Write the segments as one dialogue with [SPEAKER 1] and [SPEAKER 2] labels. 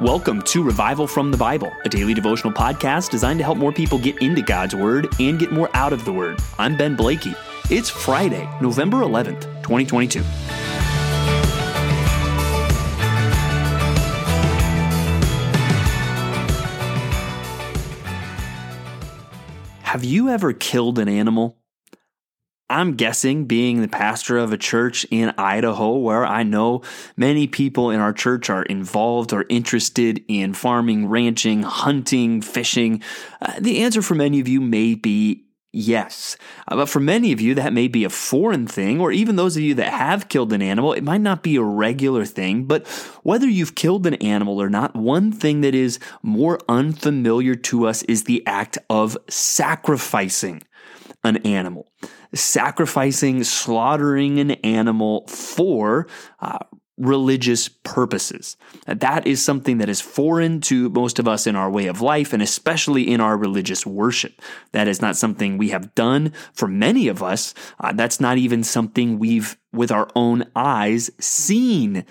[SPEAKER 1] Welcome to Revival from the Bible, a daily devotional podcast designed to help more people get into God's Word and get more out of the Word. I'm Ben Blakey. It's Friday, November 11th, 2022. Have you ever killed an animal? I'm guessing, being the pastor of a church in Idaho, where I know many people in our church are involved or interested in farming, ranching, hunting, fishing, uh, the answer for many of you may be yes. Uh, but for many of you, that may be a foreign thing, or even those of you that have killed an animal, it might not be a regular thing. But whether you've killed an animal or not, one thing that is more unfamiliar to us is the act of sacrificing an animal sacrificing, slaughtering an animal for uh, religious purposes. That is something that is foreign to most of us in our way of life and especially in our religious worship. That is not something we have done for many of us. Uh, that's not even something we've, with our own eyes, seen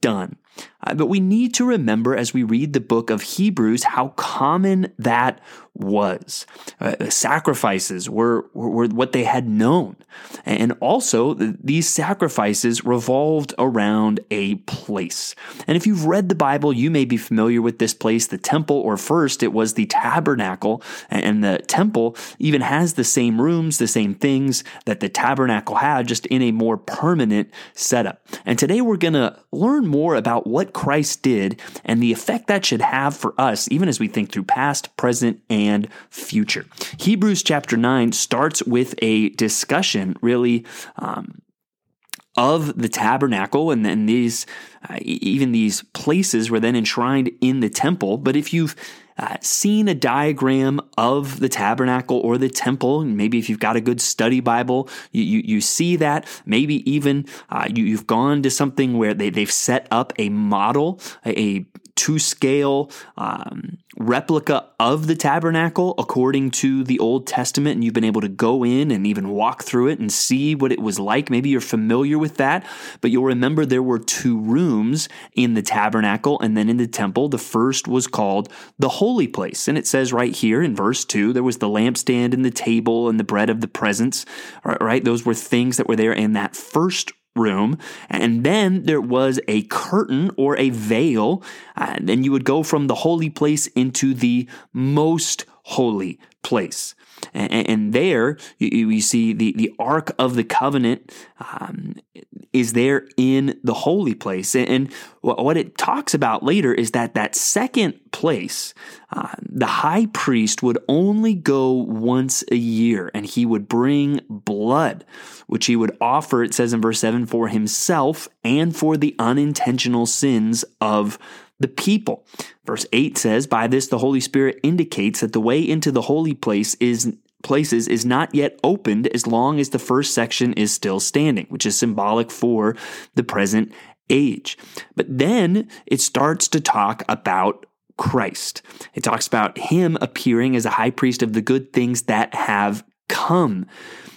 [SPEAKER 1] done. Uh, but we need to remember as we read the book of Hebrews how common that was. Uh, sacrifices were, were what they had known. And also, these sacrifices revolved around a place. And if you've read the Bible, you may be familiar with this place, the temple, or first it was the tabernacle. And the temple even has the same rooms, the same things that the tabernacle had, just in a more permanent setup. And today we're going to learn more about what Christ did and the effect that should have for us, even as we think through past, present, and future. Hebrews chapter 9 starts with a discussion, really. Um, of the tabernacle and then these uh, even these places were then enshrined in the temple but if you've uh, seen a diagram of the tabernacle or the temple. Maybe if you've got a good study Bible, you, you, you see that. Maybe even uh, you, have gone to something where they, they've set up a model, a, a to scale um, replica of the tabernacle according to the Old Testament, and you've been able to go in and even walk through it and see what it was like. Maybe you're familiar with that, but you'll remember there were two rooms in the tabernacle and then in the temple. The first was called the holy place, and it says right here in verse 2 there was the lampstand and the table and the bread of the presence, right? Those were things that were there in that first room. And then there was a curtain or a veil. Uh, and then you would go from the holy place into the most holy place. And, there you, you, see the, the Ark of the Covenant um, is there in the holy place. And what it talks about later is that that second place, uh, the high priest would only go once a year and he would bring blood, which he would offer, it says in verse 7, for himself and for the unintentional sins of the people. Verse 8 says, By this the Holy Spirit indicates that the way into the holy place is places is not yet opened as long as the first section is still standing, which is symbolic for the present age. But then it starts to talk about Christ. It talks about him appearing as a high priest of the good things that have come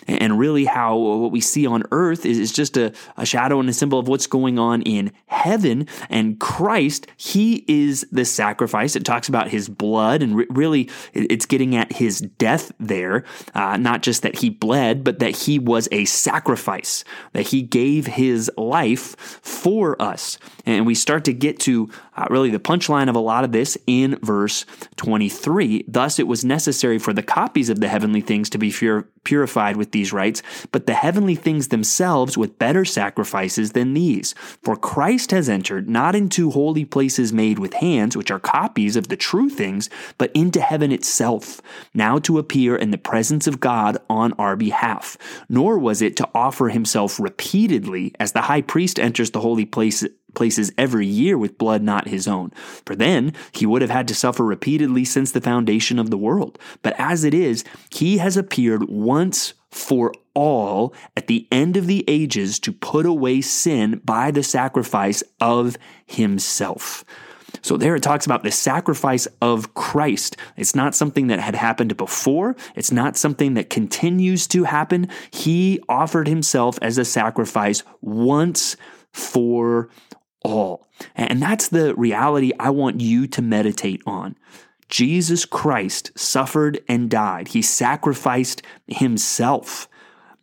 [SPEAKER 1] and really how what we see on earth is, just a, a shadow and a symbol of what's going on in heaven. And Christ, He is the sacrifice. It talks about His blood, and re- really it's getting at His death there. Uh, not just that He bled, but that He was a sacrifice, that He gave His life for us. And we start to get to uh, really the punchline of a lot of this in verse 23. Thus, it was necessary for the copies of the heavenly things to be pur- purified with these rites, but the heavenly things themselves with better sacrifices than these. For Christ has entered not into holy places made with hands, which are copies of the true things, but into heaven itself, now to appear in the presence of God on our behalf. Nor was it to offer himself repeatedly, as the high priest enters the holy place places every year with blood not his own. For then he would have had to suffer repeatedly since the foundation of the world. But as it is, he has appeared once for all at the end of the ages to put away sin by the sacrifice of himself. So there it talks about the sacrifice of Christ. It's not something that had happened before. It's not something that continues to happen. He offered himself as a sacrifice once for all. And that's the reality I want you to meditate on. Jesus Christ suffered and died. He sacrificed himself.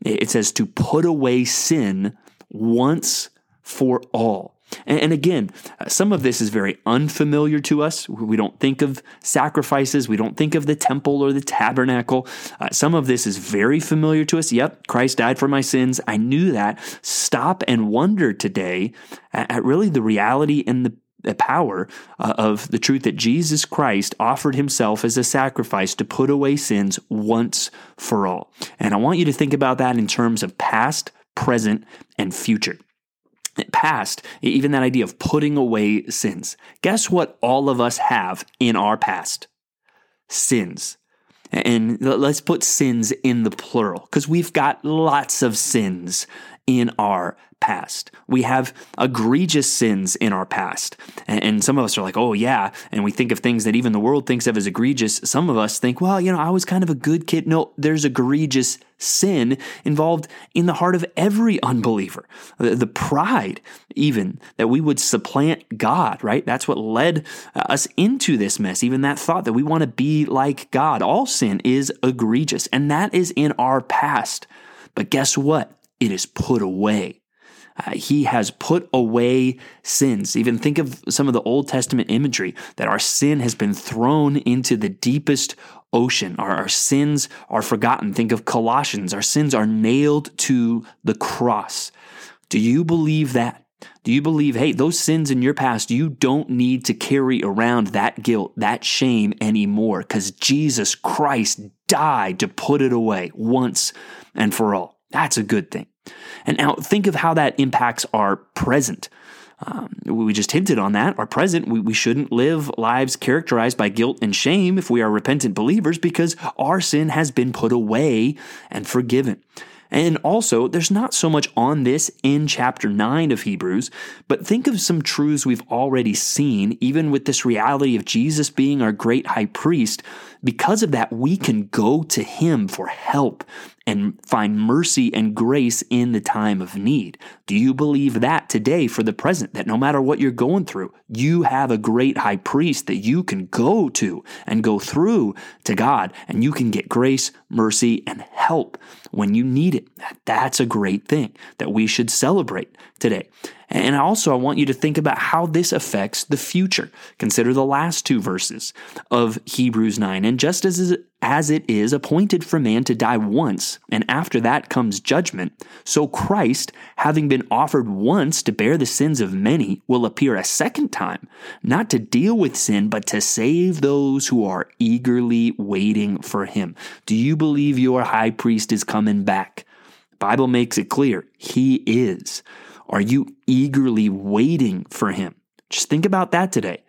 [SPEAKER 1] It says to put away sin once for all. And again, some of this is very unfamiliar to us. We don't think of sacrifices. We don't think of the temple or the tabernacle. Uh, some of this is very familiar to us. Yep, Christ died for my sins. I knew that. Stop and wonder today at, really the reality and the the power uh, of the truth that Jesus Christ offered himself as a sacrifice to put away sins once for all. And I want you to think about that in terms of past, present, and future. Past, even that idea of putting away sins. Guess what all of us have in our past? Sins. And let's put sins in the plural because we've got lots of sins in our past. We have egregious sins in our past. And, some of us are like, oh, yeah. And we think of things that even the world thinks of as egregious. Some of us think, well, you know, I was kind of a good kid. No, there's egregious sin involved in the heart of every unbeliever. The, the pride, even, that we would supplant God, right? That's what led uh, us into this mess. Even that thought that we want to be like God. All sin is egregious, and that is in our past. But guess what? It is put away. Uh, he has put away sins. Even think of some of the Old Testament imagery that our sin has been thrown into the deepest ocean. Our, our sins are forgotten. Think of Colossians. Our sins are nailed to the cross. Do you believe that? Do you believe, hey, those sins in your past, you don't need to carry around that guilt, that shame anymore because Jesus Christ died to put it away once and for all? That's a good thing. And now think of how that impacts our present. Um, we just hinted on that. Our present, we, we shouldn't live lives characterized by guilt and shame if we are repentant believers because our sin has been put away and forgiven. And also, there's not so much on this in chapter 9 of Hebrews, but think of some truths we've already seen, even with this reality of Jesus being our great high priest. Because of that, we can go to him for help and find mercy and grace in the time of need. Do you believe that today for the present, that no matter what you're going through, you have a great high priest that you can go to and go through to God, and you can get grace, mercy, and help when you need it? That's a great thing that we should celebrate today. And also, I want you to think about how this affects the future. Consider the last two verses of Hebrews 9. And just as, as it is appointed for man to die once, and after that comes judgment, so Christ, having been offered once to bear the sins of many, will appear a second time, not to deal with sin, but to save those who are eagerly waiting for him. Do you believe your high priest is coming back? Bible makes it clear he is. Are you eagerly waiting for him? Just think about that today.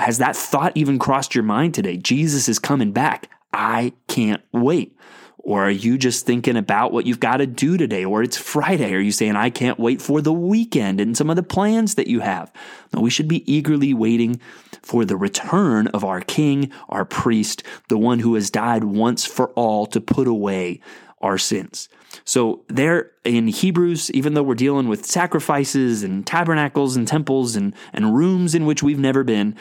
[SPEAKER 1] Has that thought even crossed your mind today? Jesus is coming back. I can't wait. Or are you just thinking about what you've got to do today? Or it's Friday. Are you saying, I can't wait for the weekend and some of the plans that you have? No, we should be eagerly waiting for the return of our King, our priest, the one who has died once for all to put away our sins. So, there in Hebrews, even though we're dealing with sacrifices and tabernacles and temples and, and rooms in which we've never been,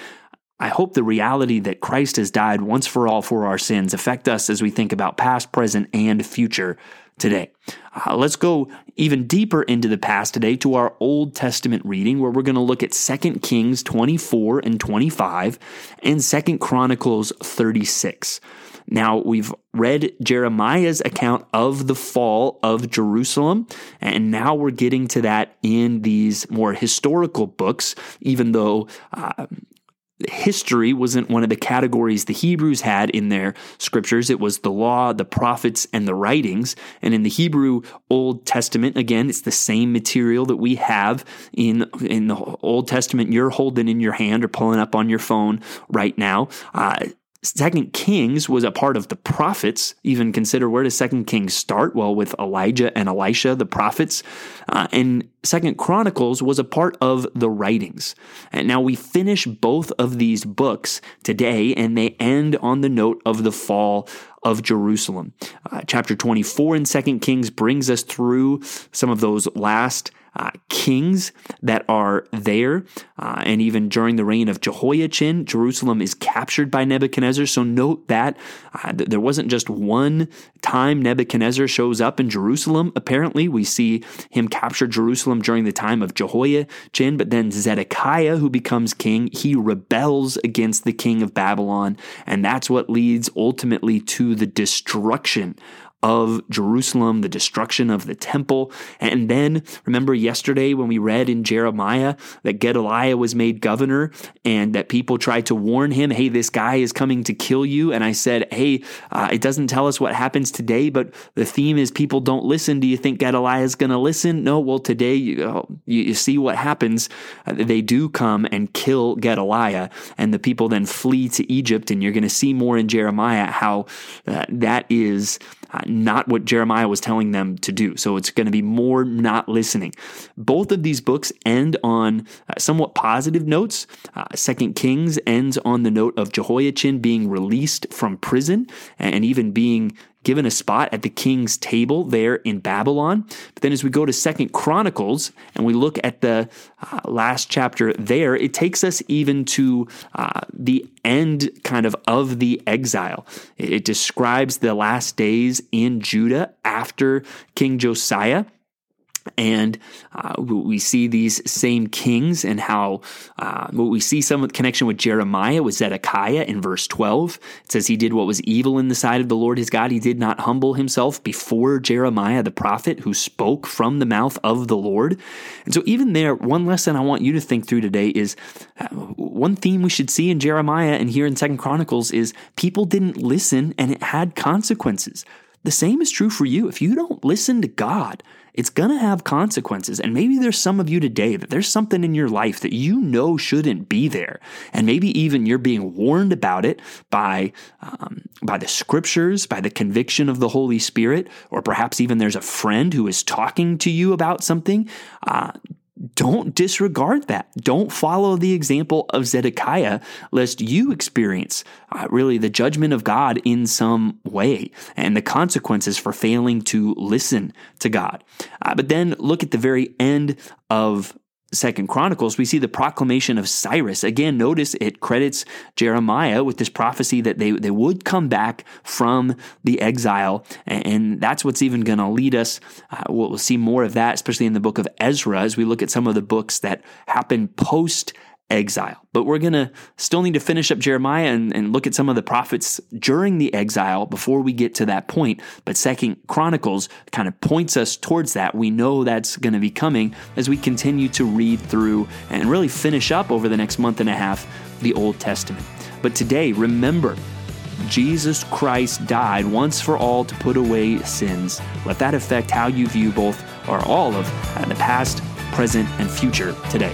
[SPEAKER 1] I hope the reality that Christ has died once for all for our sins affect us as we think about past, present, and future today. Uh, let's go even deeper into the past today to our Old Testament reading where we're going to look at 2 Kings 24 and 25 and 2 Chronicles 36. Now, we've read Jeremiah's account of the fall of Jerusalem, and now we're getting to that in these more historical books, even though uh, history wasn't one of the categories the Hebrews had in their scriptures. It was the law, the prophets, and the writings. And in the Hebrew Old Testament, again, it's the same material that we have in, in the Old Testament you're holding in your hand or pulling up on your phone right now. Uh, Second Kings was a part of the prophets. Even consider where does Second Kings start? Well, with Elijah and Elisha, the prophets, uh, and Second Chronicles was a part of the writings. And now we finish both of these books today, and they end on the note of the fall of Jerusalem. Uh, chapter 24 in Second Kings brings us through some of those last uh, kings that are there. Uh, and even during the reign of Jehoiachin, Jerusalem is captured by Nebuchadnezzar. So note that uh, there wasn't just one time Nebuchadnezzar shows up in Jerusalem. Apparently, we see him capture Jerusalem during the time of Jehoiachin, but then Zedekiah, who becomes king, he rebels against the king of Babylon. And that's what leads ultimately to the destruction of Jerusalem, the destruction of the temple. And then remember yesterday when we read in Jeremiah that Gedaliah was made governor and that people tried to warn him, hey, this guy is coming to kill you. And I said, hey, uh, it doesn't tell us what happens today, but the theme is people don't listen. Do you think Gedaliah is going to listen? No, well, today you, uh, you, you see what happens. Uh, they do come and kill Gedaliah, and the people then flee to Egypt. And you're going to see more in Jeremiah how uh, that is uh, not what Jeremiah was telling them to do. So it's going to be more not listening. Both of these books end on uh, somewhat positive notes. Uh, Second Kings ends on the note of Jehoiachin being released from prison and even being given a spot at the king's table there in Babylon. But then as we go to Second Chronicles and we look at the uh, last chapter there, it takes us even to uh, the end kind of of the exile. It, it describes the last days in Judah after King Josiah. And uh, we see these same kings and how uh, we see some connection with Jeremiah with Zedekiah in verse 12. It says he did what was evil in the sight of the Lord his God. He did not humble himself before Jeremiah the prophet who spoke from the mouth of the Lord. And so, even there, one lesson I want you to think through today is uh, one theme we should see in Jeremiah and here in Second Chronicles is people didn't listen and it had consequences. The same is true for you. If you don't listen to God, it's going to have consequences. And maybe there's some of you today that there's something in your life that you know shouldn't be there. And maybe even you're being warned about it by, um, by the scriptures, by the conviction of the Holy Spirit, or perhaps even there's a friend who is talking to you about something. Uh, don't disregard that. Don't follow the example of Zedekiah, lest you experience uh, really the judgment of God in some way and the consequences for failing to listen to God. Uh, but then look at the very end of Second Chronicles, we see the proclamation of Cyrus. Again, notice it credits Jeremiah with this prophecy that they, they would come back from the exile. And that's what's even going to lead us. Uh, we'll see more of that, especially in the book of Ezra, as we look at some of the books that happen post exile. But we're going to still need to finish up Jeremiah and, and, look at some of the prophets during the exile before we get to that point. But Second Chronicles kind of points us towards that. We know that's going to be coming as we continue to read through and really finish up over the next month and a half the Old Testament. But today, remember, Jesus Christ died once for all to put away sins. Let that affect how you view both or all of the past, present, and future today.